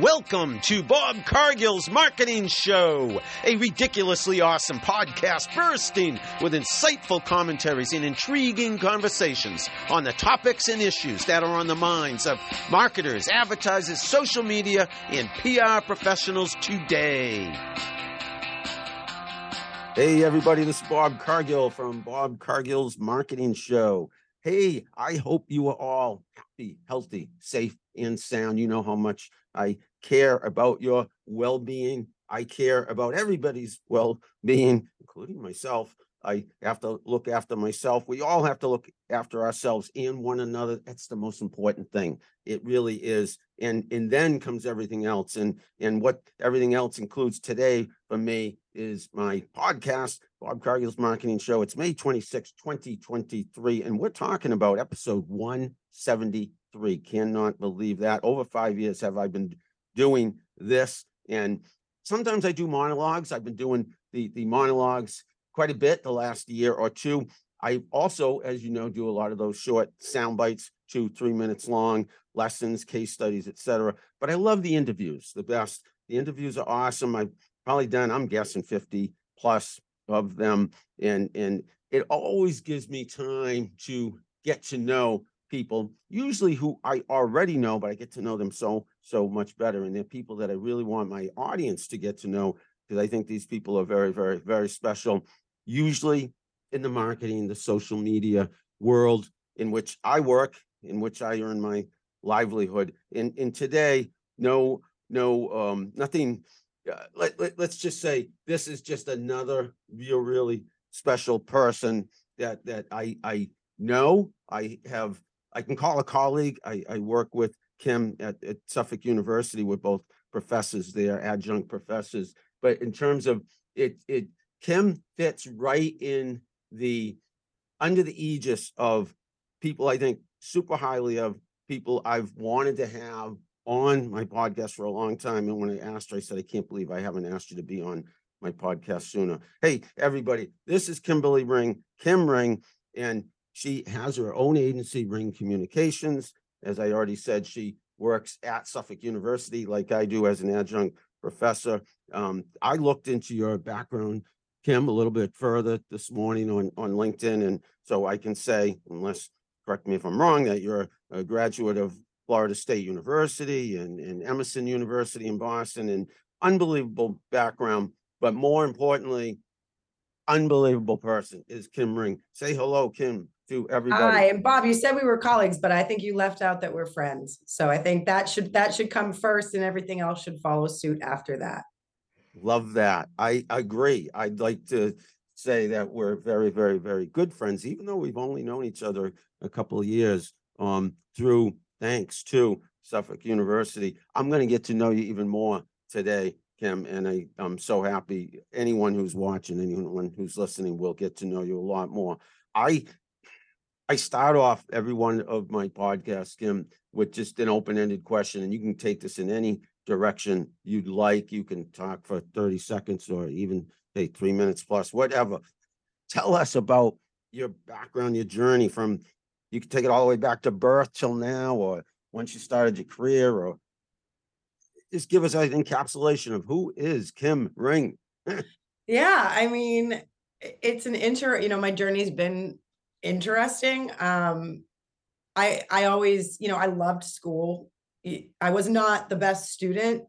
Welcome to Bob Cargill's Marketing Show, a ridiculously awesome podcast bursting with insightful commentaries and intriguing conversations on the topics and issues that are on the minds of marketers, advertisers, social media, and PR professionals today. Hey, everybody, this is Bob Cargill from Bob Cargill's Marketing Show. Hey, I hope you are all happy, healthy, safe, and sound. You know how much I care about your well being. I care about everybody's well being, including myself. I have to look after myself. We all have to look after ourselves and one another. That's the most important thing. It really is. And and then comes everything else. And and what everything else includes today for me is my podcast, Bob Cargill's Marketing Show. It's May 26, 2023. And we're talking about episode 173. Cannot believe that. Over five years have I been doing this. And sometimes I do monologues. I've been doing the, the monologues quite a bit the last year or two. I also, as you know, do a lot of those short sound bites, two, three minutes long, lessons, case studies, etc. But I love the interviews, the best. The interviews are awesome. I've probably done, I'm guessing 50 plus of them. And and it always gives me time to get to know people, usually who I already know, but I get to know them so, so much better. And they're people that I really want my audience to get to know because I think these people are very, very, very special. Usually in the marketing, the social media world in which I work, in which I earn my livelihood. And, and today, no, no, um, nothing. Uh, let, let, let's just say this is just another real, really special person that that I I know. I have I can call a colleague. I, I work with Kim at, at Suffolk University with both professors there, adjunct professors. But in terms of it, it Kim fits right in the under the aegis of people I think super highly of people I've wanted to have on my podcast for a long time. And when I asked her, I said, I can't believe I haven't asked you to be on my podcast sooner. Hey, everybody, this is Kimberley Ring, Kim Ring, and she has her own agency, Ring Communications. As I already said, she works at Suffolk University like I do as an adjunct professor. Um, I looked into your background, Kim, a little bit further this morning on, on LinkedIn. And so I can say, unless correct me if I'm wrong, that you're a graduate of Florida State University and, and Emerson University in Boston and unbelievable background. But more importantly, unbelievable person is Kim Ring. Say hello, Kim to everybody. Hi, and Bob, you said we were colleagues, but I think you left out that we're friends. So I think that should that should come first and everything else should follow suit after that. Love that. I agree. I'd like to say that we're very, very, very good friends, even though we've only known each other a couple of years um, through thanks to Suffolk University. I'm going to get to know you even more today, Kim, and I, I'm so happy. Anyone who's watching, anyone who's listening will get to know you a lot more. I I start off every one of my podcasts, Kim, with just an open-ended question, and you can take this in any direction you'd like. You can talk for 30 seconds or even say three minutes plus, whatever. Tell us about your background, your journey from you can take it all the way back to birth till now, or once you started your career, or just give us an encapsulation of who is Kim Ring. yeah, I mean, it's an inter, you know, my journey's been interesting. Um, I I always, you know, I loved school. I was not the best student,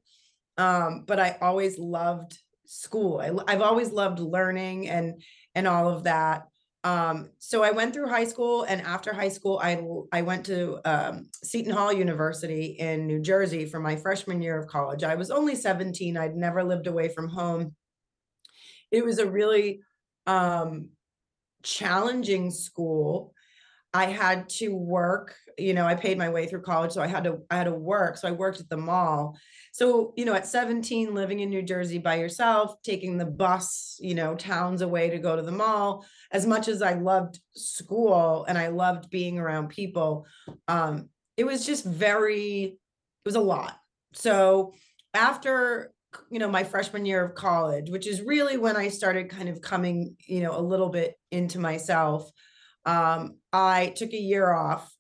um, but I always loved school. I, I've always loved learning and and all of that. Um, so I went through high school, and after high school, I I went to um, Seton Hall University in New Jersey for my freshman year of college. I was only 17. I'd never lived away from home. It was a really um, challenging school. I had to work, you know, I paid my way through college, so I had to I had to work. So I worked at the mall. So, you know, at 17 living in New Jersey by yourself, taking the bus, you know, towns away to go to the mall, as much as I loved school and I loved being around people, um it was just very it was a lot. So, after you know my freshman year of college which is really when i started kind of coming you know a little bit into myself um, i took a year off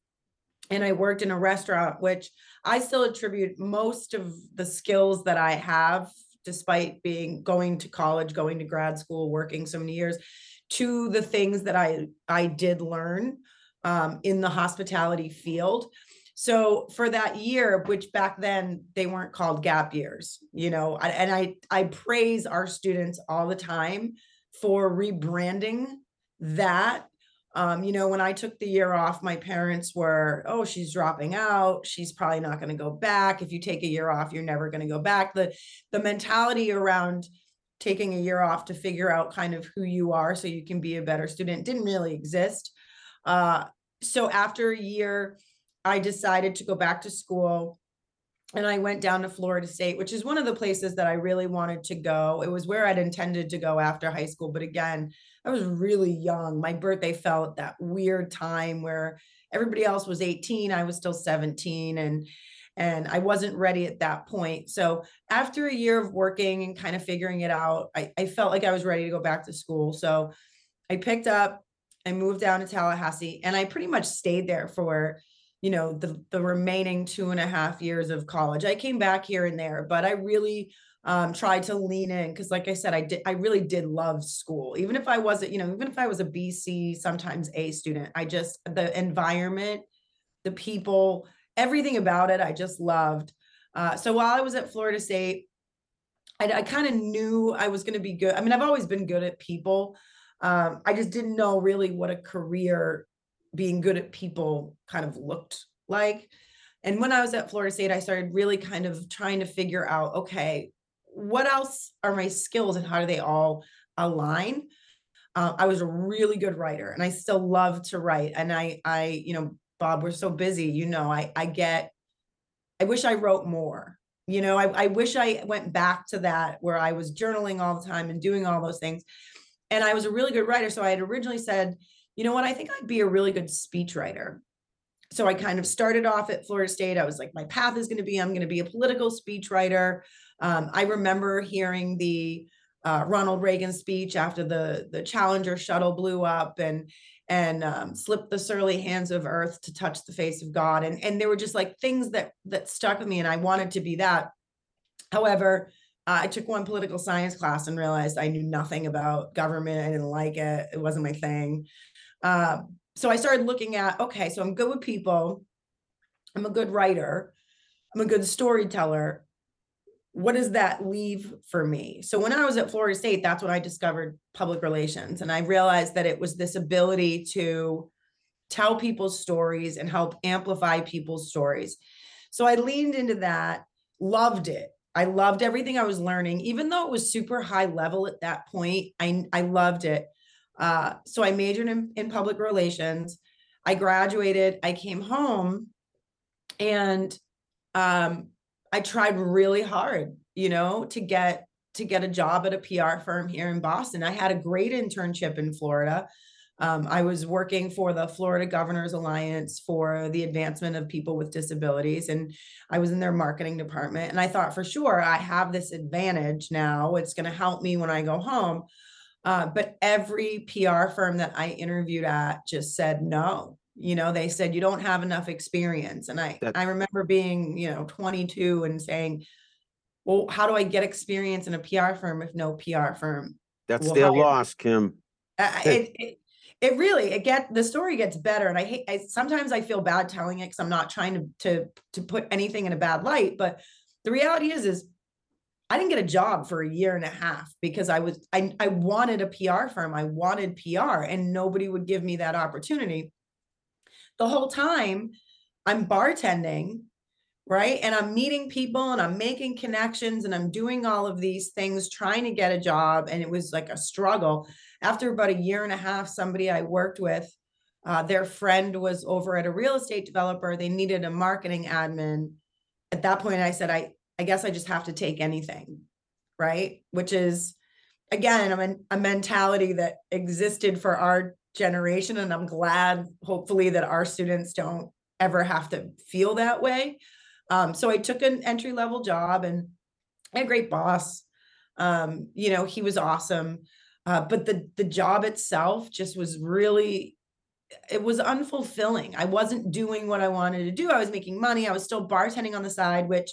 and I worked in a restaurant, which I still attribute most of the skills that I have, despite being going to college, going to grad school, working so many years, to the things that I I did learn um, in the hospitality field. So for that year, which back then they weren't called gap years, you know, and I I praise our students all the time for rebranding that. Um, you know, when I took the year off, my parents were, oh, she's dropping out. She's probably not going to go back. If you take a year off, you're never going to go back. The the mentality around taking a year off to figure out kind of who you are so you can be a better student didn't really exist. Uh, so after a year, I decided to go back to school and I went down to Florida State, which is one of the places that I really wanted to go. It was where I'd intended to go after high school. But again, I was really young. My birthday fell at that weird time where everybody else was 18, I was still 17. And and I wasn't ready at that point. So after a year of working and kind of figuring it out, I, I felt like I was ready to go back to school. So I picked up, I moved down to Tallahassee, and I pretty much stayed there for you know the the remaining two and a half years of college i came back here and there but i really um, tried to lean in because like i said i did i really did love school. Even if i wasn't you know even if i was a bc sometimes a student i just the environment the people everything about it i just loved. Uh, so while i was at florida state i, I kind of knew i was going to be good i mean i've always been good at people. Um, i just didn't know really what a career being good at people kind of looked like. And when I was at Florida State, I started really kind of trying to figure out okay, what else are my skills and how do they all align? Uh, I was a really good writer and I still love to write. And I, I, you know, Bob, we're so busy, you know, I, I get, I wish I wrote more. You know, I, I wish I went back to that where I was journaling all the time and doing all those things. And I was a really good writer. So I had originally said, you know what, I think I'd be a really good speechwriter. So I kind of started off at Florida State. I was like, my path is going to be, I'm going to be a political speechwriter. Um, I remember hearing the uh, Ronald Reagan speech after the the Challenger shuttle blew up and and um, slipped the surly hands of earth to touch the face of God. And and there were just like things that that stuck with me, and I wanted to be that. However, uh, I took one political science class and realized I knew nothing about government. I didn't like it. It wasn't my thing. Uh, so I started looking at, okay, so I'm good with people. I'm a good writer. I'm a good storyteller. What does that leave for me? So when I was at Florida State, that's when I discovered public relations. And I realized that it was this ability to tell people's stories and help amplify people's stories. So I leaned into that, loved it. I loved everything I was learning, even though it was super high level at that point. I, I loved it. Uh, so I majored in, in public relations. I graduated, I came home and um, I tried really hard, you know, to get to get a job at a PR firm here in Boston. I had a great internship in Florida. Um, I was working for the Florida Governors Alliance for the advancement of people with disabilities, and I was in their marketing department. And I thought for sure I have this advantage now. It's going to help me when I go home. Uh, but every PR firm that I interviewed at just said no. You know, they said you don't have enough experience. And I I remember being, you know, 22 and saying, well, how do I get experience in a PR firm if no PR firm? That's their loss, Kim. It, it, it really it get the story gets better and i hate I, sometimes i feel bad telling it because i'm not trying to to to put anything in a bad light but the reality is is I didn't get a job for a year and a half because I was I, I wanted a PR firm. I wanted PR and nobody would give me that opportunity. The whole time I'm bartending, right? And I'm meeting people and I'm making connections and I'm doing all of these things trying to get a job and it was like a struggle. After about a year and a half somebody I worked with uh, their friend was over at a real estate developer. They needed a marketing admin. At that point, I said, I, I guess I just have to take anything, right? Which is, again, a, a mentality that existed for our generation. And I'm glad, hopefully, that our students don't ever have to feel that way. Um, so I took an entry level job and a great boss. Um, you know, he was awesome. Uh, but the the job itself just was really it was unfulfilling. I wasn't doing what I wanted to do. I was making money. I was still bartending on the side, which,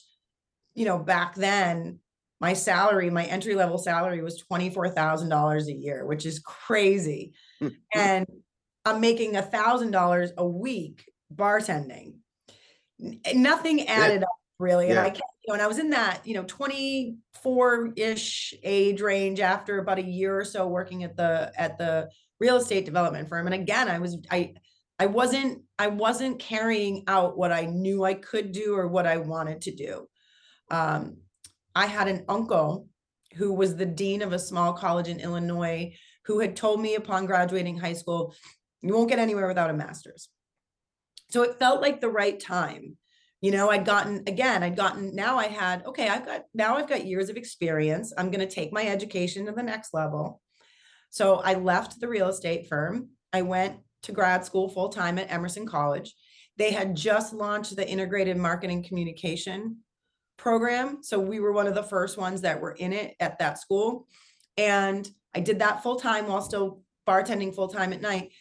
you know, back then my salary, my entry level salary was $24,000 a year, which is crazy. and I'm making a thousand dollars a week bartending. Nothing added yeah. up really. And yeah. I kept, you know, and I was in that, you know, 24-ish age range after about a year or so working at the at the real estate development firm. And again, I was I I wasn't I wasn't carrying out what I knew I could do or what I wanted to do. Um, I had an uncle who was the dean of a small college in Illinois who had told me upon graduating high school, you won't get anywhere without a master's. So it felt like the right time. You know, I'd gotten, again, I'd gotten, now I had, okay, I've got, now I've got years of experience. I'm going to take my education to the next level. So I left the real estate firm. I went to grad school full time at Emerson College. They had just launched the integrated marketing communication program. So we were one of the first ones that were in it at that school. And I did that full time while still bartending full time at night.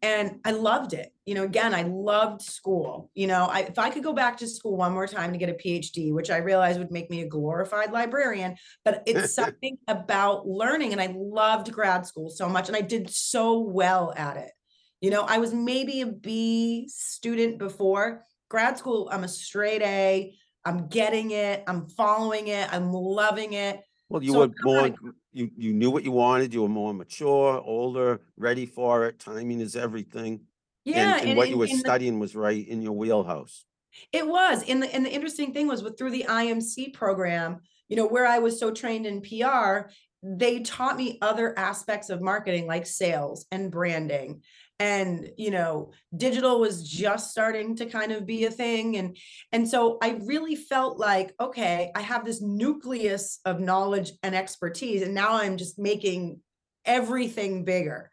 And I loved it. You know, again, I loved school. You know, I, if I could go back to school one more time to get a PhD, which I realized would make me a glorified librarian, but it's something about learning. And I loved grad school so much. And I did so well at it. You know, I was maybe a B student before grad school. I'm a straight A. I'm getting it. I'm following it. I'm loving it. Well, you so were more, you, you knew what you wanted. You were more mature, older, ready for it. Timing is everything. Yeah. And, and, and what you were studying was right in your wheelhouse. It was. And the, and the interesting thing was with through the IMC program, you know, where I was so trained in PR, they taught me other aspects of marketing like sales and branding and you know digital was just starting to kind of be a thing and and so i really felt like okay i have this nucleus of knowledge and expertise and now i'm just making everything bigger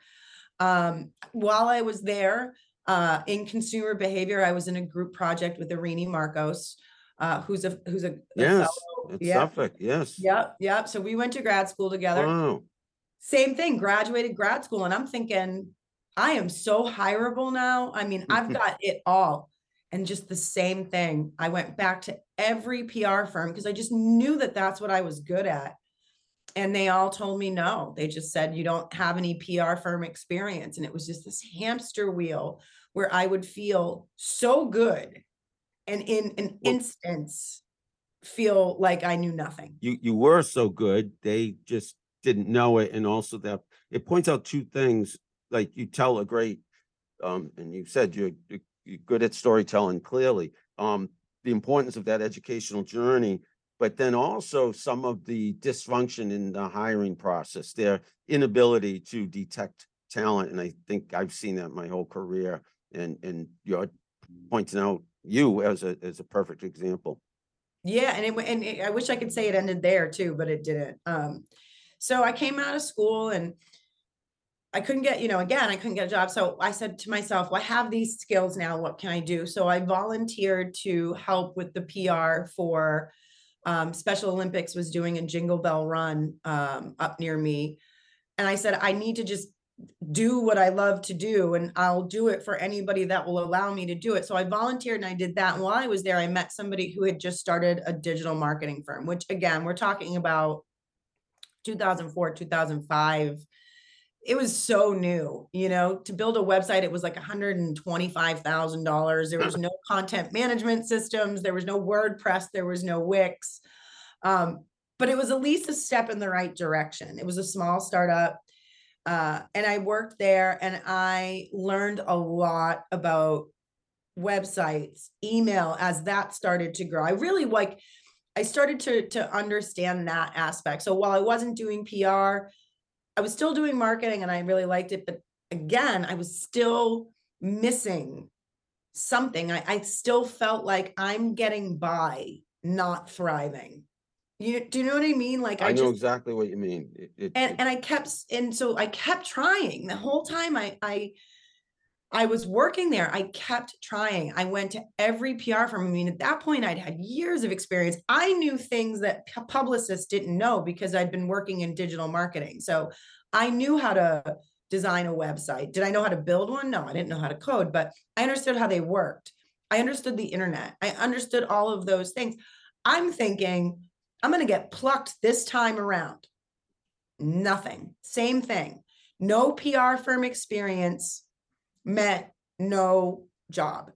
um, while i was there uh, in consumer behavior i was in a group project with irini marcos uh, who's a who's a, a yes yeah. Suffolk, yes yep yep so we went to grad school together wow. same thing graduated grad school and i'm thinking I am so hireable now. I mean, I've got it all. And just the same thing. I went back to every PR firm because I just knew that that's what I was good at. And they all told me no. They just said, you don't have any PR firm experience. And it was just this hamster wheel where I would feel so good and in an instance feel like I knew nothing. You you were so good, they just didn't know it. And also that it points out two things like you tell a great, um, and you said you're, you're good at storytelling clearly, um, the importance of that educational journey, but then also some of the dysfunction in the hiring process, their inability to detect talent. And I think I've seen that my whole career and, and you're pointing out you as a, as a perfect example. Yeah. And it, and it, I wish I could say it ended there too, but it didn't. Um, so I came out of school and I couldn't get, you know, again, I couldn't get a job. So I said to myself, well, I have these skills now. What can I do? So I volunteered to help with the PR for um, Special Olympics was doing a Jingle Bell Run um, up near me. And I said, I need to just do what I love to do and I'll do it for anybody that will allow me to do it. So I volunteered and I did that. And while I was there, I met somebody who had just started a digital marketing firm, which again, we're talking about 2004, 2005 it was so new, you know, to build a website, it was like $125,000. There was no content management systems. There was no WordPress. There was no Wix. Um, but it was at least a step in the right direction. It was a small startup. Uh, and I worked there and I learned a lot about websites, email as that started to grow. I really like, I started to, to understand that aspect. So while I wasn't doing PR, I was still doing marketing and I really liked it, but again, I was still missing something. I, I still felt like I'm getting by, not thriving. You do you know what I mean? Like I, I know just, exactly what you mean. It, it, and it, and I kept and so I kept trying the whole time. I I I was working there. I kept trying. I went to every PR firm. I mean, at that point, I'd had years of experience. I knew things that publicists didn't know because I'd been working in digital marketing. So I knew how to design a website. Did I know how to build one? No, I didn't know how to code, but I understood how they worked. I understood the internet. I understood all of those things. I'm thinking I'm going to get plucked this time around. Nothing. Same thing. No PR firm experience meant no job.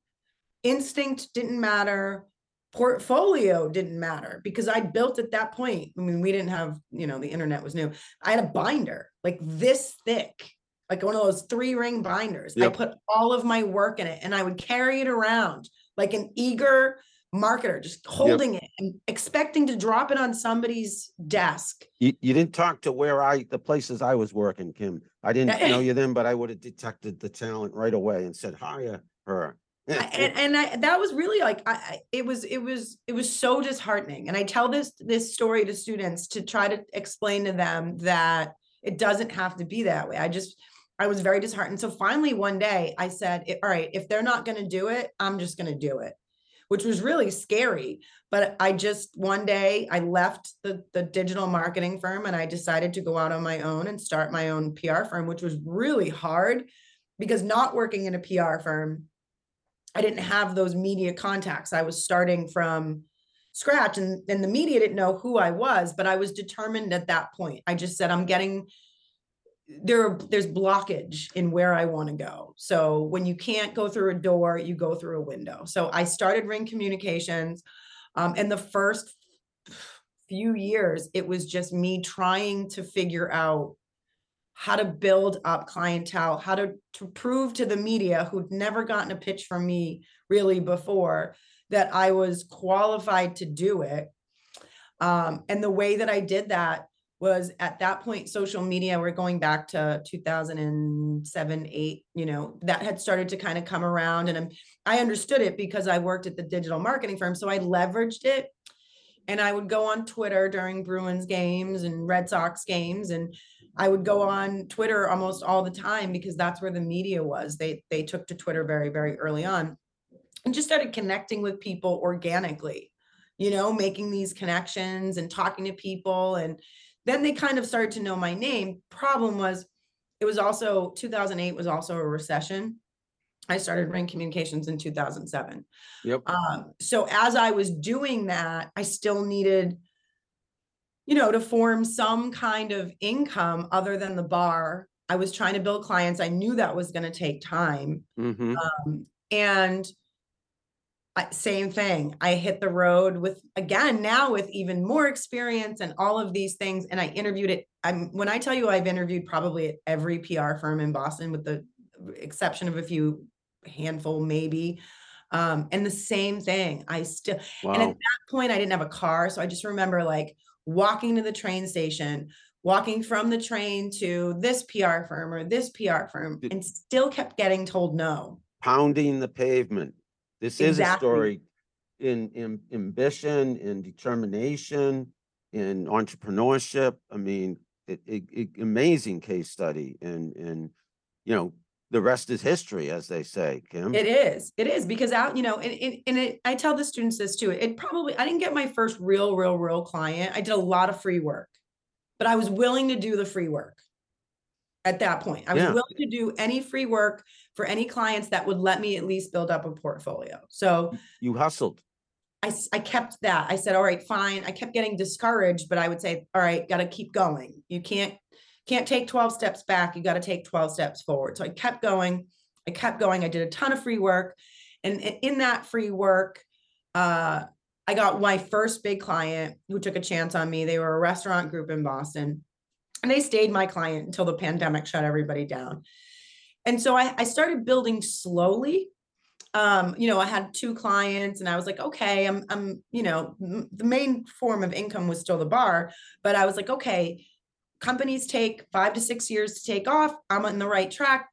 Instinct didn't matter. Portfolio didn't matter because I built at that point. I mean, we didn't have, you know, the internet was new. I had a binder like this thick, like one of those three ring binders. I put all of my work in it and I would carry it around like an eager marketer, just holding it and expecting to drop it on somebody's desk. You, you didn't talk to where I, the places I was working, Kim. I didn't eh. know you then, but I would have detected the talent right away and said, hire her. And and I that was really like I it was it was it was so disheartening and i tell this this story to students to try to explain to them that it doesn't have to be that way i just i was very disheartened so finally one day i said all right if they're not going to do it i'm just going to do it which was really scary but i just one day i left the the digital marketing firm and i decided to go out on my own and start my own pr firm which was really hard because not working in a pr firm I didn't have those media contacts. I was starting from scratch and, and the media didn't know who I was, but I was determined at that point. I just said, I'm getting there, there's blockage in where I want to go. So when you can't go through a door, you go through a window. So I started Ring Communications. Um, and the first few years, it was just me trying to figure out how to build up clientele, how to, to prove to the media who'd never gotten a pitch from me really before that I was qualified to do it. Um, and the way that I did that was at that point, social media, we're going back to 2007, eight, you know, that had started to kind of come around and I'm, I understood it because I worked at the digital marketing firm. So I leveraged it and I would go on Twitter during Bruins games and Red Sox games and I would go on Twitter almost all the time because that's where the media was. They they took to Twitter very very early on and just started connecting with people organically. You know, making these connections and talking to people and then they kind of started to know my name. Problem was it was also 2008 was also a recession. I started Ring Communications in 2007. Yep. Um, so as I was doing that, I still needed, you know, to form some kind of income other than the bar. I was trying to build clients. I knew that was going to take time. Mhm. Um, and same thing. I hit the road with again now with even more experience and all of these things. And I interviewed it. I'm when I tell you I've interviewed probably at every PR firm in Boston, with the exception of a few handful, maybe. Um, and the same thing. I still and at that point, I didn't have a car. So I just remember like walking to the train station, walking from the train to this PR firm or this PR firm, and still kept getting told no. Pounding the pavement. This is a Exactly. story in, in ambition, in determination, in entrepreneurship. I mean, it, it, it- amazing case study and, and, you know, the rest is history, as they say, Kim. It is, it is because out, you know, and, and, and it, I tell the students this too. It probably, I didn't get my first real, real, real client. I did a lot of free work, but I was willing to do the free work at that point. I was Yeah. willing to do any free work for any clients that would let me at least build up a portfolio. So You hustled. I, I kept that. I said, all right, fine. I kept getting discouraged, but I would say, all right, got to keep going. You can't, can't take 12 steps back. You got to take 12 steps forward. So I kept going. I kept going. I did a ton of free work. And in that free work, uh, I got my first big client who took a chance on me. They were a restaurant group in Boston and they stayed my client until the pandemic shut everybody down. And so I, I started building slowly. Um you know i had two clients and i was like okay i'm i'm you know m- the main form of income was still the bar but i was like okay companies take 5 to 6 years to take off. I'm on the right track.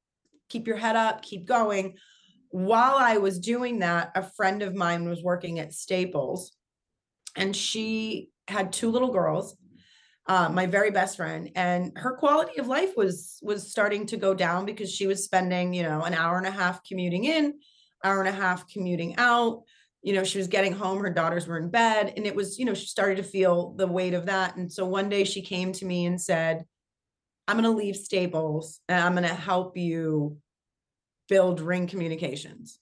Keep your head up keep going. While i was doing that a friend of mine was working at staples and she had two little girls uh, my very best friend and her quality of life was was starting to go down because she was spending you know an hour and a half commuting in hour and a half commuting out. You know, she was getting home, her daughters were in bed, and it was, you know, she started to feel the weight of that. And so one day she came to me and said, I'm gonna leave Staples and I'm gonna help you build Ring Communications.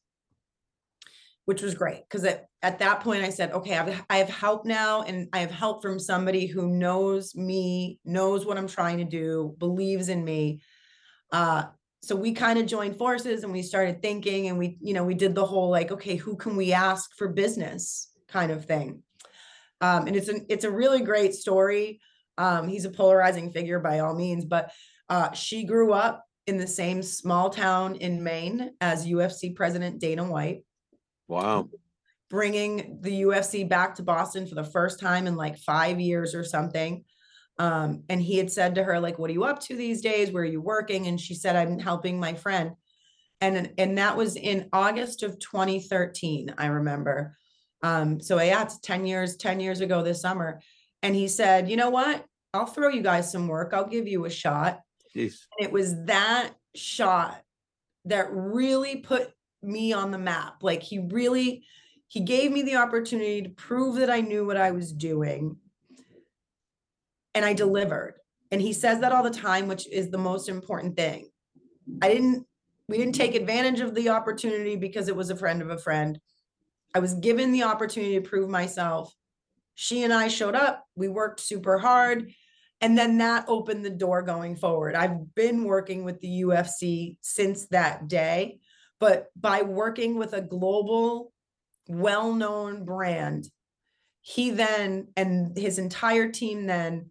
Which was great, because at, at that point I said, okay, I've, I have help now and I have help from somebody who knows me, knows what I'm trying to do, believes in me. Uh, so we kind of joined forces and we started thinking and we, you know, we did the whole like, okay, who can we ask for business kind of thing. Um, and it's an, it's a really great story. Um, he's a polarizing figure by all means, but uh, she grew up in the same small town in Maine as UFC president Dana White, Wow. bringing the UFC back to Boston for the first time in like five years or something. Um, and he had said to her, like, what are you up to these days? Where are you working? And she said, I'm helping my friend. And, and that was in August of 2013, I remember. Um, so yeah, it's 10 years, 10 years ago this summer. And he said, you know what? I'll throw you guys some work. I'll give you a shot. Jeez. And it was that shot that really put me on the map. Like he really, he gave me the opportunity to prove that I knew what I was doing. And I delivered. And he says that all the time, which is the most important thing. I didn't, we didn't take advantage of the opportunity because it was a friend of a friend. I was given the opportunity to prove myself. She and I showed up. We worked super hard. And then that opened the door going forward. I've been working with the UFC since that day, but by working with a global, well known brand, he then and his entire team then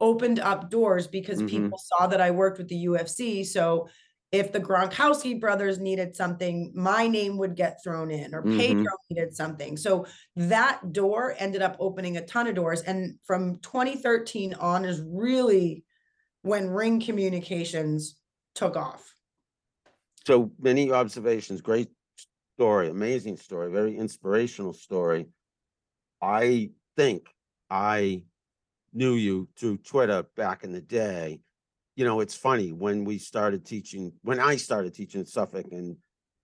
opened up doors because Mhm. people saw that I worked with the UFC. So if the Gronkowski brothers needed something, my name would get thrown in, or Mhm. Pedro needed something. So that door ended up opening a ton of doors. And from 2013 on is really when Ring Communications took off. So many observations, great story, amazing story, very inspirational story. I think I knew you through Twitter back in the day. You know, it's funny when we started teaching, when I started teaching at Suffolk and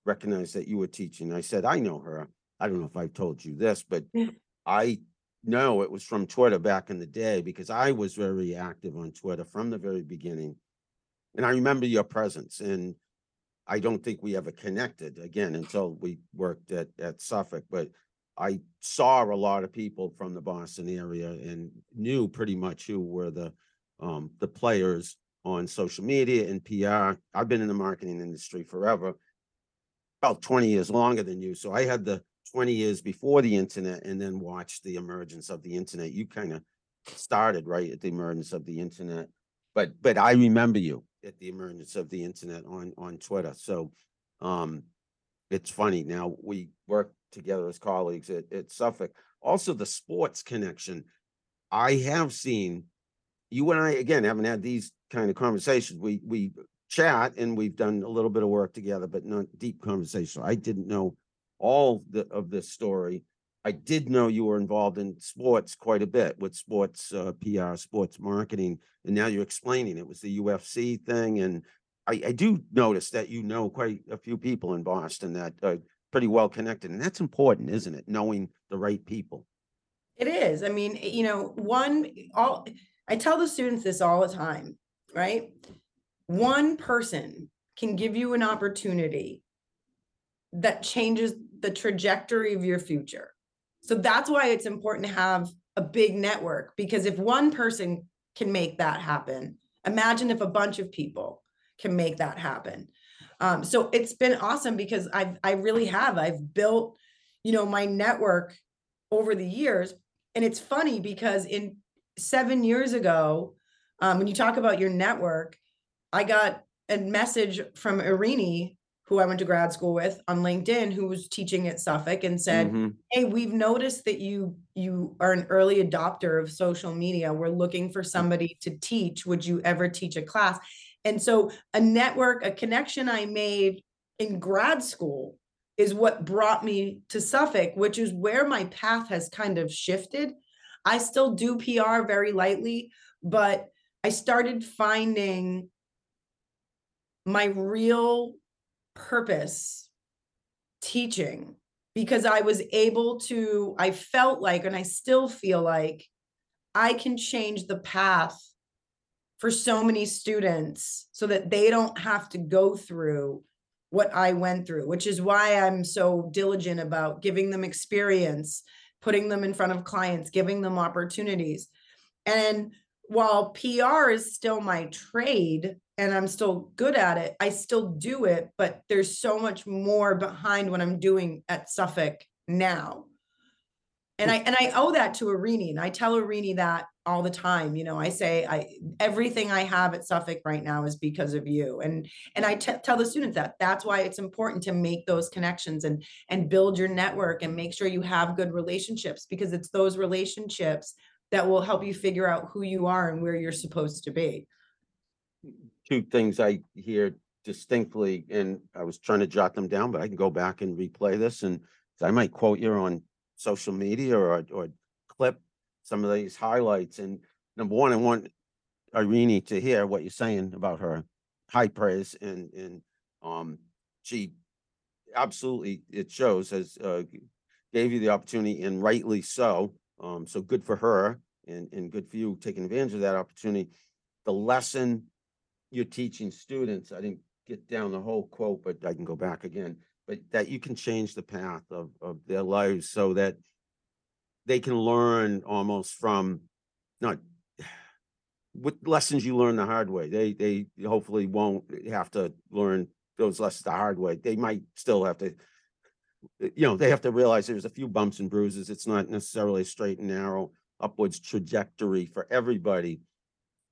recognized that you were teaching, I said, I know her. I don't know if I've told you this, but I know it was from Twitter back in the day because I was very active on Twitter from the very beginning. And I remember your presence and I don't think we ever connected again until we worked at, at Suffolk, but I saw a lot of people from the Boston area and knew pretty much who were the, um, the players on social media and PR. I've been in the marketing industry forever, about twenty years longer than you. So I had the twenty years before the internet and then watched the emergence of the internet. You kind of started right at the emergence of the internet. But, but I remember you at the emergence of the internet on, on Twitter. So, um, it's funny now we work together as colleagues at, at Suffolk. Also, the sports connection. I have seen you and I again haven't had these kind of conversations. We we chat and we've done a little bit of work together, but not deep conversation. I didn't know all the of this story. I did know you were involved in sports quite a bit with sports uh, PR, sports marketing, and now you're explaining it was the UFC thing. And I, I do notice that you know quite a few people in Boston that are pretty well connected, and that's important, isn't it? Knowing the right people. It is. I mean, you know, one, all, I tell the students this all the time, right? One person can give you an opportunity that changes the trajectory of your future. So that's why it's important to have a big network because if one person can make that happen, imagine if a bunch of people can make that happen. Um, so it's been awesome because I've I really have I've built, you know, my network over the years, and it's funny because in seven years ago, um, when you talk about your network, I got a message from Irini, who I went to grad school with on LinkedIn, who was teaching at Suffolk, and said, Mhm. hey we've noticed that you you are an early adopter of social media. We're looking for somebody to teach. Would you ever teach a class? And so a network a connection i made in grad school is what brought me to suffolk which is where my path has kind of shifted. I still do pr very lightly but i started finding my real purpose teaching because I was able to, I felt like, and I still feel like I can change the path for so many students so that they don't have to go through what I went through, which is why I'm so diligent about giving them experience, putting them in front of clients, giving them opportunities. And while PR is still my trade and I'm still good at it, I still do it, but there's so much more behind what I'm doing at Suffolk now. And I and I owe that to Irini, and I tell Irini that all the time. You know, I say I everything I have at Suffolk right now is because of you, and and I t- tell the students that that's why it's important to make those connections and and build your network and make sure you have good relationships because it's those relationships that will help you figure out who you are and where you're supposed to be. Two things I hear distinctly, and I was trying to jot them down, but I can go back and replay this and I might quote you on social media or, or clip some of these highlights. And number one, I want Irene to hear what you're saying about her high praise and, and, um, she absolutely, it shows has, uh, gave you the opportunity and rightly so. Um, so good for her and, and good for you taking advantage of that opportunity. The lesson you're teaching students, I didn't get down the whole quote, but I can go back again but that you can change the path of, of their lives so that they can learn almost from not with lessons you learn the hard way. They they hopefully won't have to learn those lessons the hard way. They might still have to, you know, they have to realize there's a few bumps and bruises. It's not necessarily a straight and narrow upwards trajectory for everybody.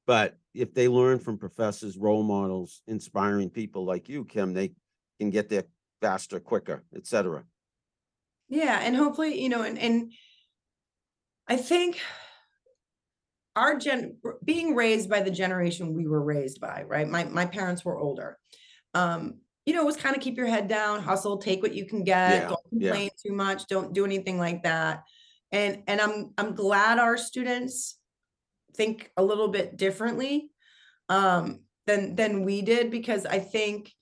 But if they learn from professors, role models, inspiring people like you, Kim, they can get there faster, quicker, etc. Yeah, and hopefully, you know, and and I think our gen being raised by the generation we were raised by, right? My my parents were older. Um, you know, it was kind of keep your head down, hustle, take what you can get, Yeah, don't yeah. complain too much, don't do anything like that. And and I'm I'm glad our students think a little bit differently um than than we did because I think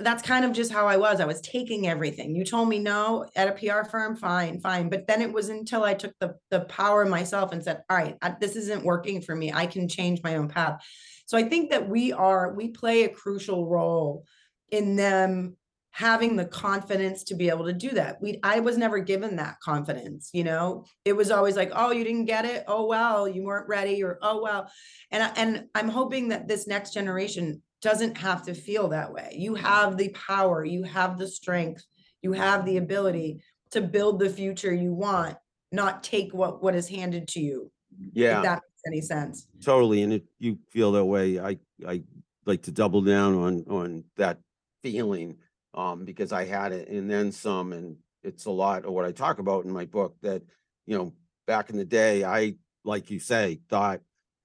that's kind of just how I was. I was taking everything. You told me no at a PR firm, fine, fine. But then it was until I took the the power myself and said, "All right, this isn't working for me. I can change my own path." So I think that we are we play a crucial role in them having the confidence to be able to do that. We I was never given that confidence, you know. It was always like, "Oh, you didn't get it. Oh well, you weren't ready," or "Oh well." And I, and I'm hoping that this next generation doesn't have to feel that way. You have the power, you have the strength, you have the ability to build the future you want, not take what what is handed to you. Yeah. If that makes any sense. totally. And if you feel that way, I, I like to double down on, on that feeling. Um, because I had it and then some, and it's a lot of what I talk about in my book that, you know, back in the day, I, like you say, thought,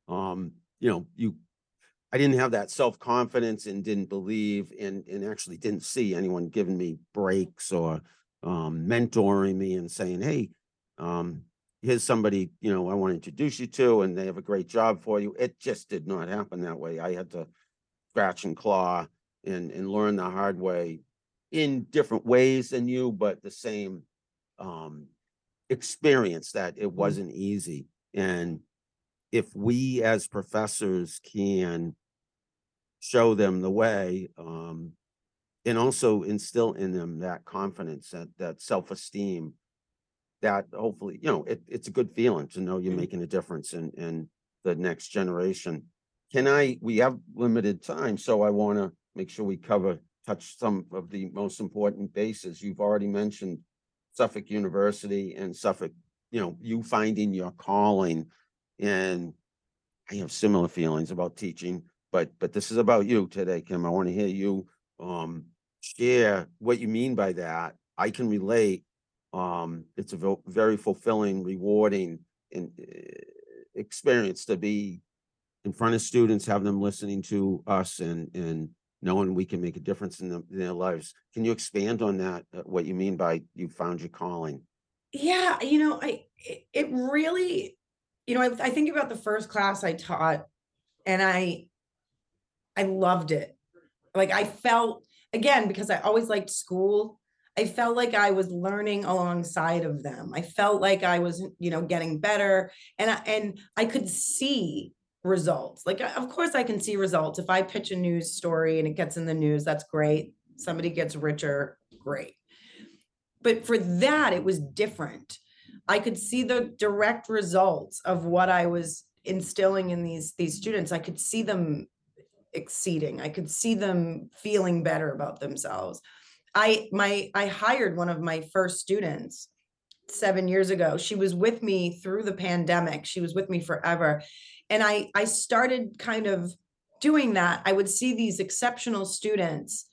um, you know, you I didn't have that self-confidence and didn't believe and and actually didn't see anyone giving me breaks or um mentoring me and saying, hey, um, here's somebody, you know, I want to introduce you to, and they have a great job for you. It just did not happen that way. I had to scratch and claw and and learn the hard way in different ways than you, but the same um experience that it wasn't easy. And if we as professors can show them the way, um, and also instill in them that confidence, that, that self-esteem. That hopefully, you know, it, it's a good feeling to know you're Mhm. making a difference in, in the next generation. Can I, we have limited time, so I want to make sure we cover, touch some of the most important bases. You've already mentioned Suffolk University and Suffolk, you know, you finding your calling. And I have similar feelings about teaching, but, but this is about you today, Kim. I want to hear you, um, share what you mean by that. I can relate. Um, it's a very fulfilling, rewarding and uh, experience to be in front of students, have them listening to us and, and knowing we can make a difference in them, in their lives. Can you expand on that? uh, What you mean by you found your calling? Yeah, you know, I it, it really, you know, I, I think about the first class I taught and I I loved it. Like I felt again because I always liked school. I felt like I was learning alongside of them. I felt like I was, you know, getting better and I, and I could see results. Like, uh, of course, I can see results. If I pitch a news story and it gets in the news, that's great. Somebody gets richer, great. But for that, it was different. I could see the direct results of what I was instilling in these these students. I could see them exceeding. I could see them feeling better about themselves. I my I hired one of my first students 7 years ago. She was with me through the pandemic. She was with me forever. And I I started kind of doing that. I would see these exceptional students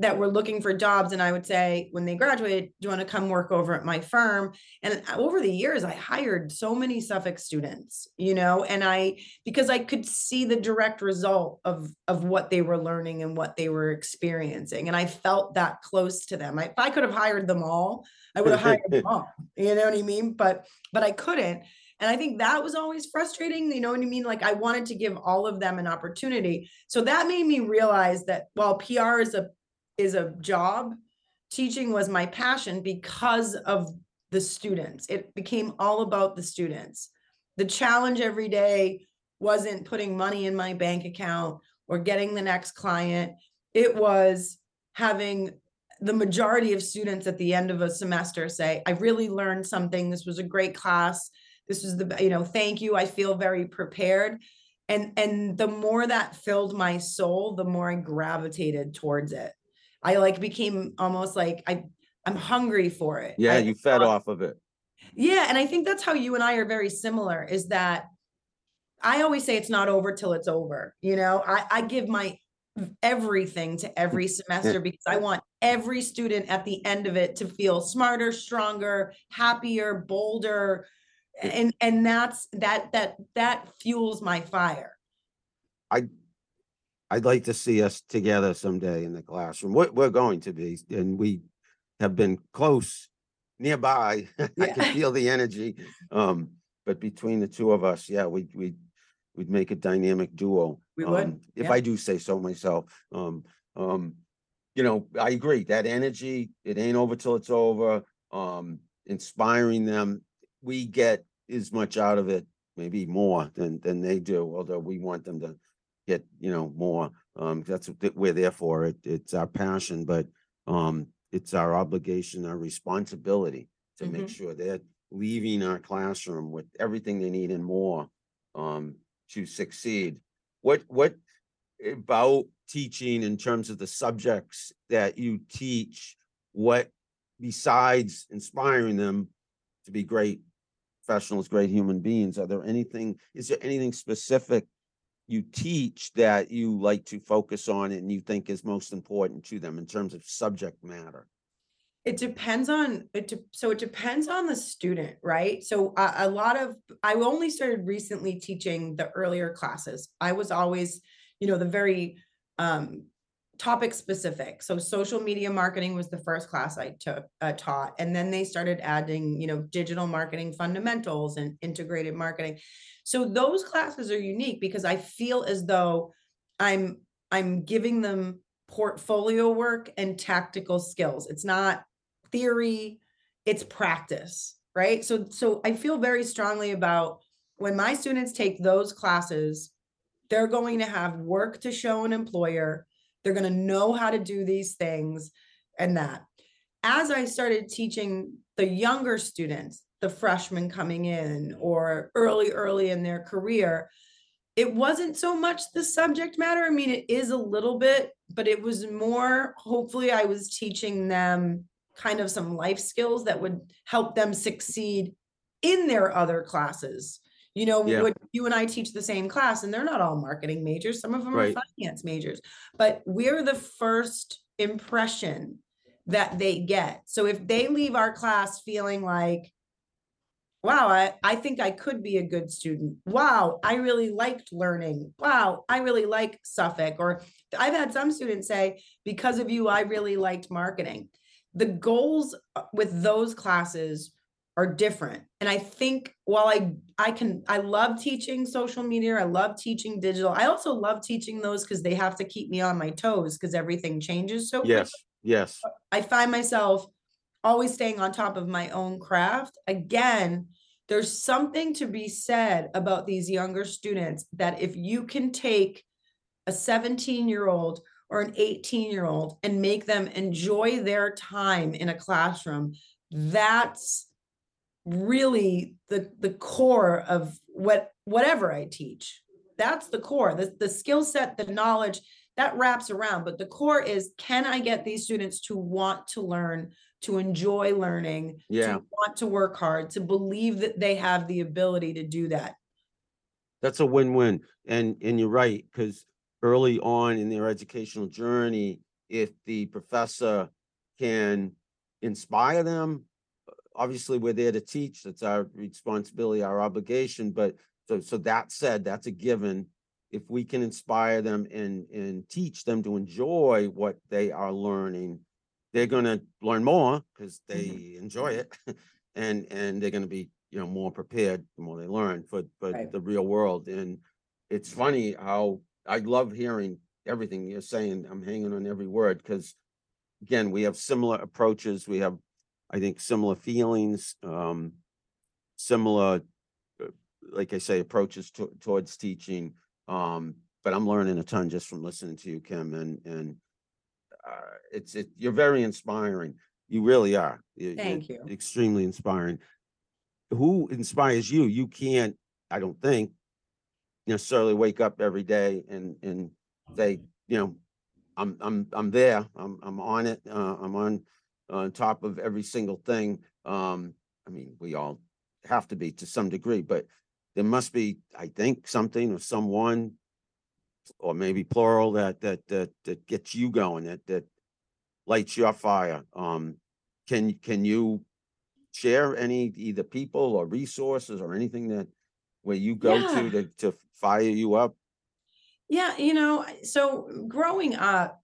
that were looking for jobs and i would say when they graduated do you want to come work over at my firm and over the years i hired so many suffolk students you know and i because i could see the direct result of of what they were learning and what they were experiencing and i felt that close to them I, if i could have hired them all i would have hired them all you know what i mean but but i couldn't and I think that was always frustrating. You know what I mean? Like I wanted to give all of them an opportunity. So that made me realize that while PR is a is a job. Teaching was my passion because of the students. It became all about the students. The challenge every day wasn't putting money in my bank account or getting the next client. It was having the majority of students at the end of a semester say, I really learned something. This was a great class. This was the, you know, thank you. I feel very prepared. And and the more that filled my soul, the more I gravitated towards it. I like became almost like I I'm hungry for it. Yeah, I, you fed off of it. Yeah, and I think that's how you and I are very similar is that I always say it's not over till it's over. You know, I, I give my everything to every semester because I want every student at the end of it to feel smarter, stronger, happier, bolder. And and that's that that that fuels my fire. I I'd like to see us together someday in the classroom. We're, we're going to be, and we have been close nearby. I Yeah. can feel the energy. Um, but between the two of us, yeah, we, we, we'd make a dynamic duo. We would, um, If yeah. I do say so myself. Um, um, you know, I agree, that energy, it ain't over till it's over. Um, inspiring them, we get as much out of it, maybe more than, than they do, although we want them to get, you know, more. Um, that's what we're there for. It, it's our passion, but, um, it's our obligation, our responsibility to make Mhm. sure they're leaving our classroom with everything they need and more, um, to succeed. What, what about teaching in terms of the subjects that you teach? What besides inspiring them to be great professionals, great human beings, are there anything, is there anything specific you teach that you like to focus on and you think is most important to them in terms of subject matter? It depends on it. de- So it depends on the student, right? So a, a lot of I only started recently teaching the earlier classes. I was always, you know, the very um, topic specific. So social media marketing was the first class I took uh, taught, and then they started adding, you know, digital marketing fundamentals and integrated marketing. So those classes are unique because I feel as though I'm I'm giving them portfolio work and tactical skills. It's not theory, it's practice, right? So so I feel very strongly about when my students take those classes, they're going to have work to show an employer. They're going to know how to do these things and that. As I started teaching the younger students, the freshmen coming in or early early in their career, it wasn't so much the subject matter. I mean, it is a little bit, but it was more, hopefully, I was teaching them kind of some life skills that would help them succeed in their other classes. You know, Yeah. would you and I teach the same class, and they're not all marketing majors, some of them Right. are finance majors, but we're the first impression that they get. So if they leave our class feeling like, wow, I, I think I could be a good student. Wow, I really liked learning. Wow, I really like Suffolk. Or I've had some students say, because of you, I really liked marketing. The goals uh, with those classes are different. And I think while I I can I love teaching social media, I love teaching digital. I also love teaching those because they have to keep me on my toes because everything changes so. Yes, yes, I find myself always staying on top of my own craft. Again, there's something to be said about these younger students that if you can take a 17 year old or an 18 year old and make them enjoy their time in a classroom, that's really the the core of what whatever I teach. That's the core, the, the skill set, the knowledge that wraps around. But the core is can I get these students to want to learn, to enjoy learning, Yeah. to want to work hard, to believe that they have the ability to do that? That's a win-win. And, and you're right, because early on in their educational journey, if the professor can inspire them, obviously, we're there to teach. That's our responsibility, our obligation. But so, so that said, that's a given. If we can inspire them and, and teach them to enjoy what they are learning, they're gonna learn more because they mm-hmm. enjoy it. And, and they're gonna be, you know, more prepared the more they learn for, for Right. the real world. And it's funny how I love hearing everything you're saying. I'm hanging on every word because again, we have similar approaches. We have, I think, similar feelings, um, similar, uh, like I say, approaches to, towards teaching. Um, but I'm learning a ton just from listening to you, Kim, and, and uh, it's, it, you're very inspiring. You really are. You- you're Thank you. Extremely inspiring. Who inspires you? You can't, I don't think, necessarily wake up every day and, and say, you know, I'm, I'm, I'm there, I'm, I'm on it, uh, I'm on, on top of every single thing. Um, I mean, we all have to be to some degree, but there must be, I think, something or someone or maybe plural that, that, that, that gets you going, that, that lights your fire. Um, can, can you share any either people or resources or anything that where you go to Yeah. to, to fire you up? Yeah, you know, so growing up,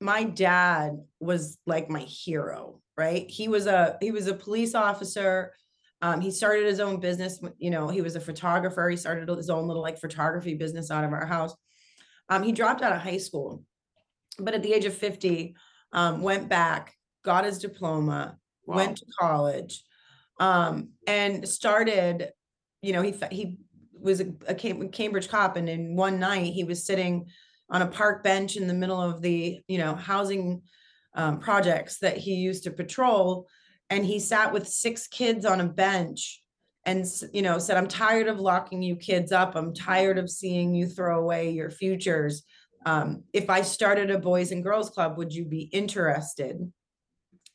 my dad was like my hero, right? He was a he was a police officer. Um, he started his own business. You know, he was a photographer. He started his own little like photography business out of our house. Um, he dropped out of high school, but at the age of 50, um, went back, got his diploma, Wow. went to college, um, and started, you know, he he was a, a Cambridge cop, and in one night he was sitting on a park bench in the middle of the, you know, housing um, projects that he used to patrol, and he sat with six kids on a bench and you know said i'm tired of locking you kids up. I'm tired of seeing you throw away your futures. Um, if i started a boys and girls club would you be interested?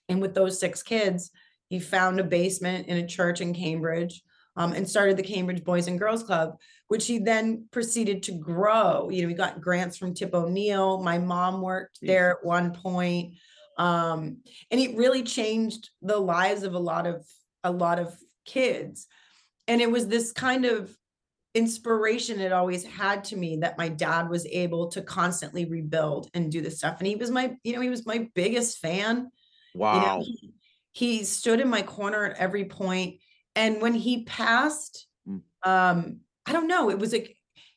And with those six kids he found a basement in a church in cambridge um, and started the cambridge boys and girls club which he then proceeded to grow. You know he got grants from tip o'neill. My mom worked there at one point. Um, and it really changed the lives of a lot of a lot of kids. And it was this kind of inspiration it always had to me that my dad was able to constantly rebuild and do this stuff. And he was my you know he was my biggest fan. You know Wow. he, he stood in my corner at every point and when he passed Mm. um i don't know it was like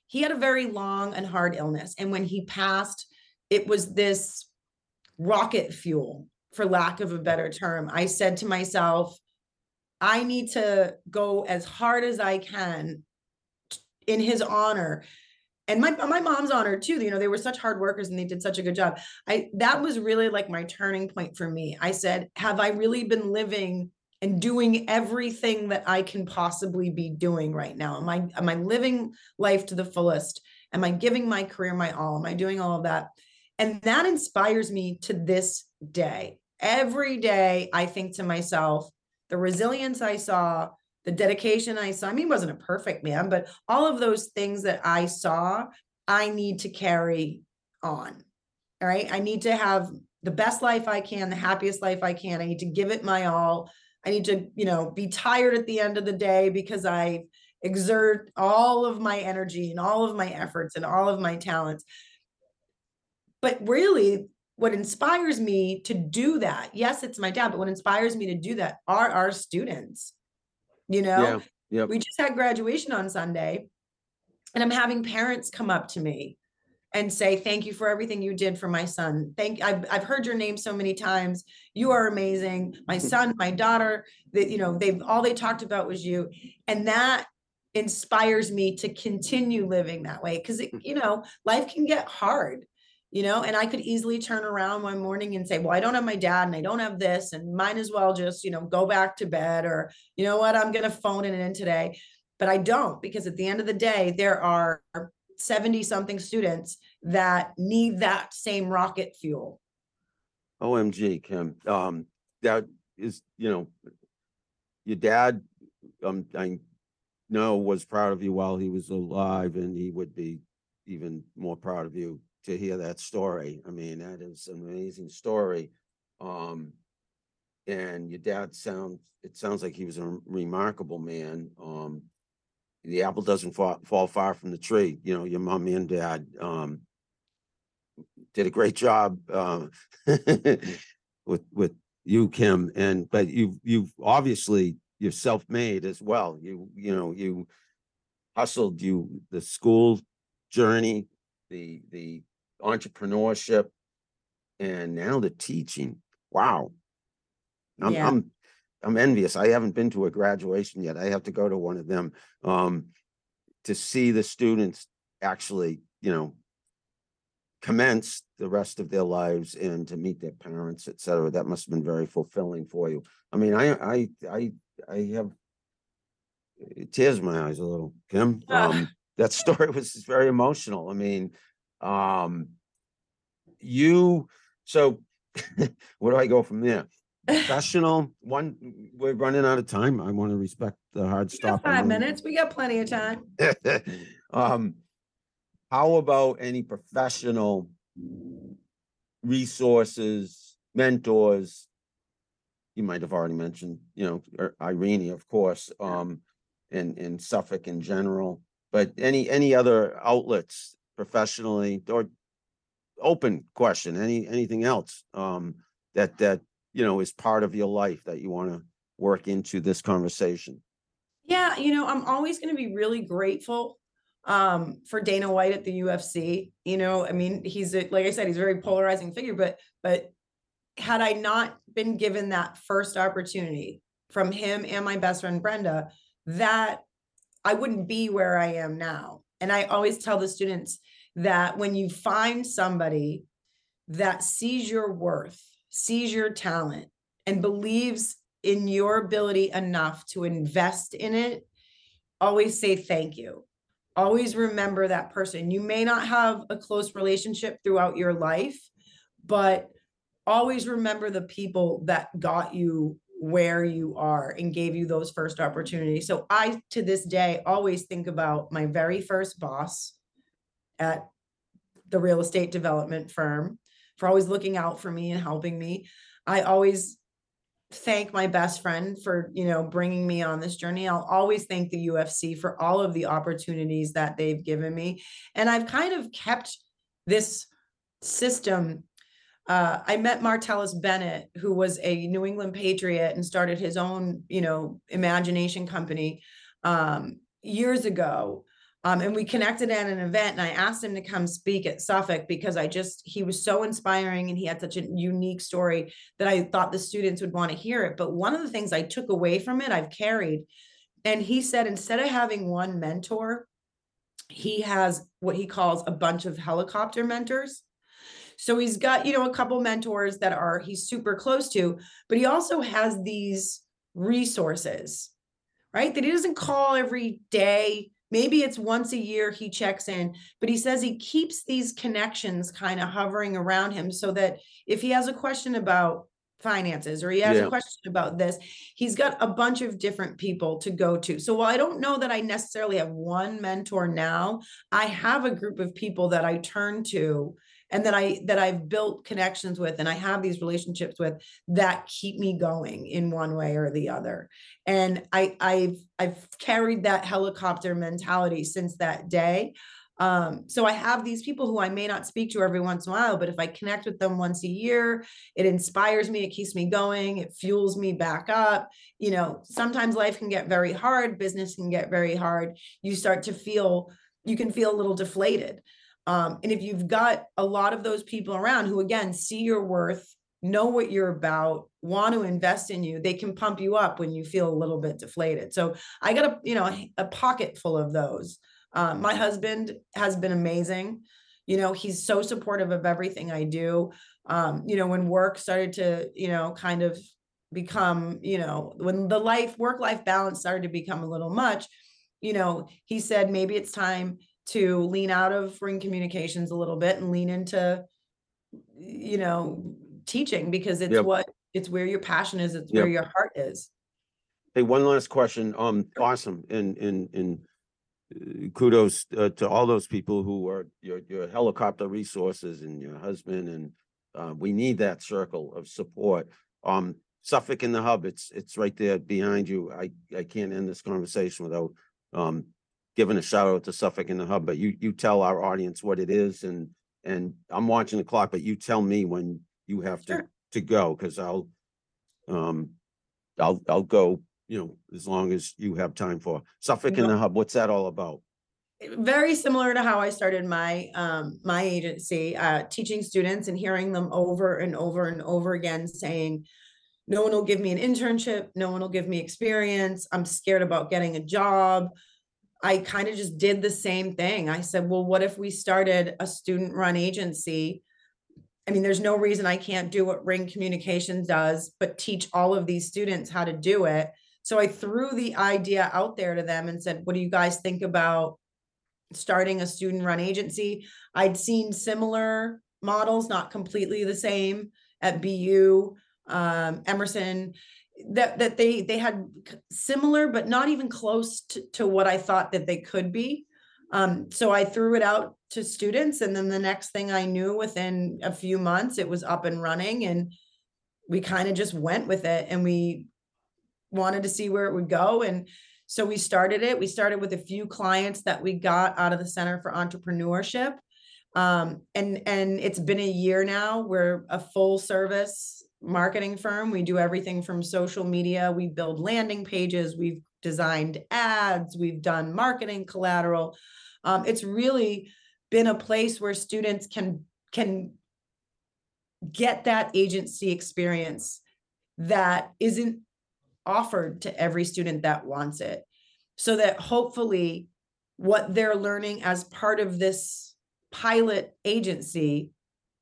he had a very long and hard illness. And when he passed it was this rocket fuel for lack of a better term. I said to myself i need to go as hard as i can in his honor. And my my mom's honor too you know they were such hard workers and they did such a good job. I that was really like my turning point for me. I said have i really been living and doing everything that i can possibly be doing right now am i am i living life to the fullest am i giving my career my all am i doing all of that and that inspires me to this day every day i think to myself the resilience i saw the dedication I saw. I mean, he wasn't a perfect man, but all of those things that I saw, I need to carry on. All right. I need to have the best life I can, the happiest life I can. I need to give it my all. I need to, you know, be tired at the end of the day because I exert all of my energy and all of my efforts and all of my talents. But really, what inspires me to do that, yes, it's my dad, but what inspires me to do that are our students. You know, Yeah. Yep. we just had graduation on Sunday, and I'm having parents come up to me and say thank you for everything you did for my son. Thank I've I've heard your name so many times. You are amazing. My son, my daughter, that you know, they've all they talked about was you. And that inspires me to continue living that way because mm. you know, life can get hard. You know, and I could easily turn around one morning and say, Well, I don't have my dad and I don't have this, and might as well just, you know, go back to bed, or you know what, I'm gonna phone it in today. But I don't because at the end of the day, there are 70 something students that need that same rocket fuel. OMG, Kim, um, that is, you know, your dad, um, I know was proud of you while he was alive and he would be even more proud of you to hear that story. I mean, that is an amazing story. Um, and your dad sounds, it sounds like he was a remarkable man. Um, the apple doesn't fall, fall far from the tree, you know, your mom and dad, um, did a great job, uh, with, with you, Kim, and, but you've, you've obviously, you're self-made as well. You, you know, you hustled, you, the school journey, the, the entrepreneurship, and now the teaching. Wow. I'm, Yeah. I'm, I'm envious. I haven't been to a graduation yet. I have to go to one of them, um, to see the students actually, you know, commence the rest of their lives and to meet their parents, et cetera. That must have been very fulfilling for you. I mean, I, I, I, I have uh, tears in my eyes a little, Kim. Ah. Um, that story was very emotional. I mean, um, you, so where do I go from there? Professional, one, we're running out of time. I want to respect the hard We got stop. Five minutes, we got plenty of time. um, how about any professional resources, mentors? You might have already mentioned, you know, or Irini, of course, um, and, and Suffolk in general, but any, any other outlets professionally or open question, any, anything else, um, that, that, you know, is part of your life that you want to work into this conversation? Yeah, you know, I'm always going to be really grateful um for Dana White at the UFC. You know, I mean, he's a, like I said, he's a very polarizing figure, but but had I not been given that first opportunity from him and my best friend Brenda, that I wouldn't be where I am now. And I always tell the students that when you find somebody that sees your worth, sees your talent, and believes in your ability enough to invest in it, always say thank you. Always remember that person. You may not have a close relationship throughout your life, but always remember the people that got you where you are and gave you those first opportunities. So I, to this day, always think about my very first boss at the real estate development firm for always looking out for me and helping me. I always thank my best friend for, you know, bringing me on this journey. I'll always thank the UFC for all of the opportunities that they've given me. And I've kind of kept this system uh, I met Martellus Bennett, who was a New England Patriot and started his own, you know, imagination company um, years ago. Um, and we connected at an event, and I asked him to come speak at Suffolk because I just he was so inspiring and he had such a unique story that I thought the students would want to hear it. But one of the things I took away from it, I've carried, and he said instead of having one mentor, he has what he calls a bunch of helicopter mentors. So he's got, you know, a couple mentors that are he's super close to, but he also has these resources, right? That he doesn't call every day. Maybe it's once a year he checks in, but he says he keeps these connections kind of hovering around him so that if he has a question about finances or he has Yeah. a question about this, he's got a bunch of different people to go to. So while I don't know that I necessarily have one mentor now, I have a group of people that I turn to and that I that I've built connections with and I have these relationships with that keep me going in one way or the other. And I I've I've carried that helicopter mentality since that day. Um, so I have these people who I may not speak to every once in a while, but if I connect with them once a year, it inspires me, it keeps me going, it fuels me back up. You know, sometimes life can get very hard, business can get very hard. You start to feel, you can feel a little deflated. Um, and if you've got a lot of those people around who again see your worth, know what you're about, want to invest in you, they can pump you up when you feel a little bit deflated. So I got a, you know, a, a pocket full of those. Um, my husband has been amazing. You know, he's so supportive of everything I do. Um, you know, when work started to, you know, kind of become, you know, when the life work life balance started to become a little much, you know, he said maybe it's time to lean out of ring communications a little bit and lean into you know teaching because it's Yep. what it's where your passion is it's where your heart is Hey, one last question. Um, awesome. And, and, and uh, kudos uh, to all those people who are your, your helicopter resources and your husband and uh, we need that circle of support. Um, Suffolk in the hub, it's, it's right there behind you. I, I can't end this conversation without um, giving a shout out to Suffolk in the hub, but you, you tell our audience what it is and, and I'm watching the clock, but you tell me when you have to, Sure. to go, cause I'll um, I'll, I'll go, you know, as long as you have time for Suffolk in the hub. What's that all about? very similar to how i started my um my agency uh teaching students and hearing them over and over and over again saying no one will give me an internship no one will give me experience i'm scared about getting a job i kind of just did the same thing i said well what if we started a student run agency I mean, there's no reason I can't do what Ring Communications does, but teach all of these students how to do it. So I threw the idea out there to them and said, what do you guys think about starting a student run agency? I'd seen similar models, not completely the same at BU, um, Emerson, that, that they, they had similar, but not even close to, to what I thought that they could be. Um, so I threw it out to students and then the next thing I knew within a few months, it was up and running and we kind of just went with it and we wanted to see where it would go. And so we started it. We started with a few clients that we got out of the Center for Entrepreneurship. Um, and, and it's been a year now. We're a full service marketing firm. We do everything from social media. We build landing pages. We've designed ads. We've done marketing collateral. Um, it's really been a place where students can, can get that agency experience that isn't offered to every student that wants it. So that hopefully what they're learning as part of this pilot agency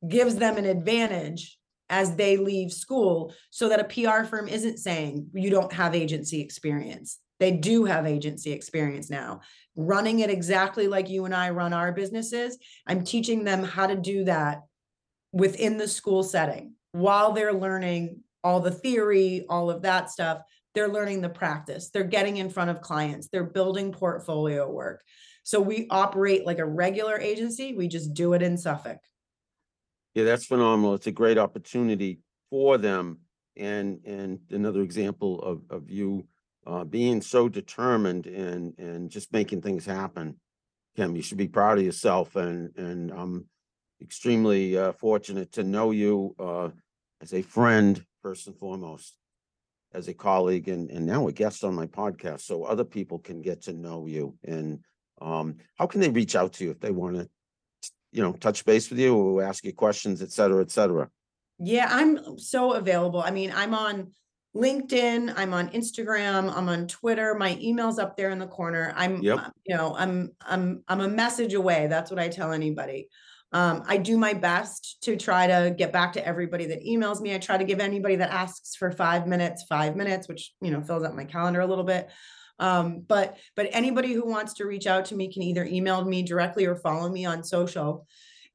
gives them an advantage as they leave school so that a PR firm isn't saying you don't have agency experience. They do have agency experience now. Running it exactly like you and I run our businesses, I'm teaching them how to do that within the school setting while they're learning all the theory, all of that stuff. They're learning the practice. They're getting in front of clients. They're building portfolio work. So we operate like a regular agency. We just do it in Suffolk. Yeah, that's phenomenal. It's a great opportunity for them. And, and another example of, of you uh, being so determined and, and just making things happen. Kim, you should be proud of yourself and, and I'm extremely uh, fortunate to know you uh, as a friend, first and foremost, as a colleague and, and now a guest on my podcast, so other people can get to know you. And um, how can they reach out to you if they want to, you know, touch base with you or ask you questions, et cetera, et cetera? Yeah, I'm so available. I mean, I'm on LinkedIn, I'm on Instagram, I'm on Twitter. My email's up there in the corner. I'm, Yep. uh, you know, I'm I'm I'm a message away. That's what I tell anybody. Um, I do my best to try to get back to everybody that emails me. I try to give anybody that asks for five minutes, five minutes, which you know fills up my calendar a little bit. Um, but but anybody who wants to reach out to me can either email me directly or follow me on social.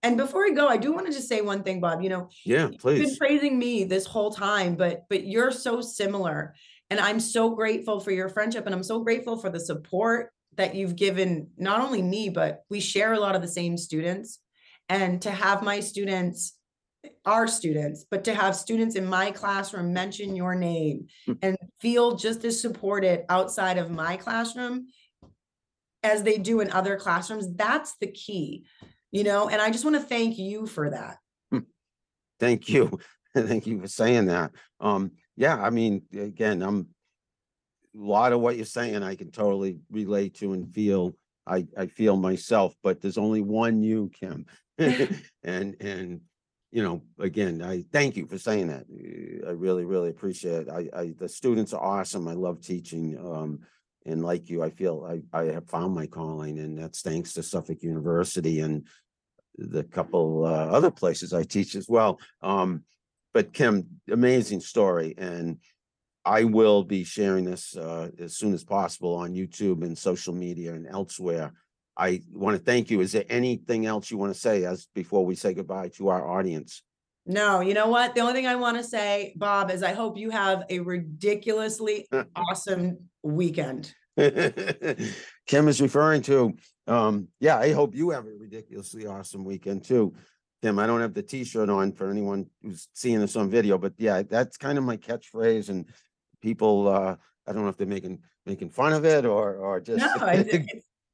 And before I go, I do want to just say one thing, Bob. You know, Yeah, please. You've been praising me this whole time, but but you're so similar. And I'm so grateful for your friendship and I'm so grateful for the support that you've given not only me, but we share a lot of the same students. And to have my students, our students, but to have students in my classroom mention your name Hmm. and feel just as supported outside of my classroom as they do in other classrooms, that's the key, you know, and I just want to thank you for that. Thank you. Thank you for saying that. Um, yeah, I mean, again, I'm a lot of what you're saying, I can totally relate to and feel. I, I feel myself, but there's only one you, Kim. And, and, you know, again, I thank you for saying that. Uh, I really, really appreciate it. I, I, the students are awesome. I love teaching. Um, and like you, I feel I, I have found my calling and that's thanks to Suffolk University and the couple, uh, other places I teach as well. Um, but Kim, amazing story and I will be sharing this, uh, as soon as possible on YouTube and social media and elsewhere. I want to thank you. Is there anything else you want to say as, before we say goodbye to our audience? No, you know what? The only thing I want to say, Bob, is I hope you have a ridiculously awesome weekend. Kim is referring to, um, yeah, I hope you have a ridiculously awesome weekend too. Kim, I don't have the T-shirt on for anyone who's seeing this on video, but yeah, that's kind of my catchphrase and people, uh, I don't know if they're making, making fun of it or, or just. No,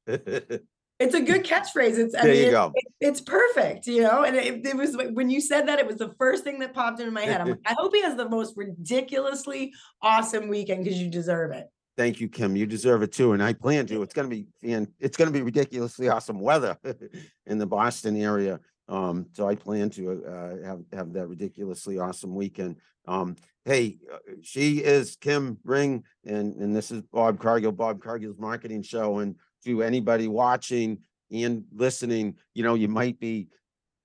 it's, a good catchphrase. It's, I There mean, you go. it- it's perfect, you know, and it, it was, when you said that, it was the first thing that popped into my head. I'm like, I hope he has the most ridiculously awesome weekend because you deserve it. Thank you, Kim. You deserve it too. And I plan to. It's gonna be, and it's gonna be ridiculously awesome weather in the Boston area. Um, so I plan to uh have have that ridiculously awesome weekend. Um, hey, uh, she is Kim Ring and and this is Bob Cargill, Bob Cargill's marketing show. And to anybody watching and listening, you know, you might be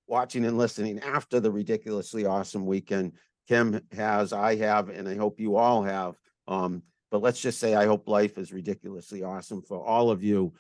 watching and listening after the ridiculously awesome weekend. Kim has, I have, and I hope you all have. Um, but let's just say I hope life is ridiculously awesome for all of you.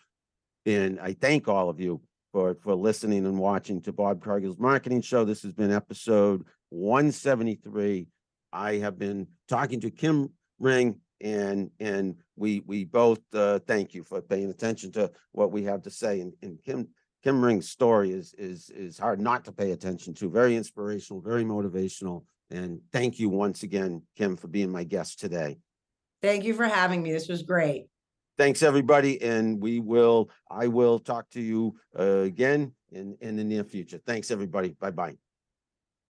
And I thank all of you for, for listening and watching to Bob Cargill's marketing show. This has been episode one seventy-three. I have been talking to Kim Ring and, and we, we both, uh, thank you for paying attention to what we have to say. And, and Kim, Kim Ring's story is, is, is hard not to pay attention to. Very inspirational, very motivational. And thank you once again, Kim, for being my guest today. Thank you for having me. This was great. Thanks, everybody, and we will, I will talk to you uh, again in, in the near future. Thanks, everybody. Bye-bye.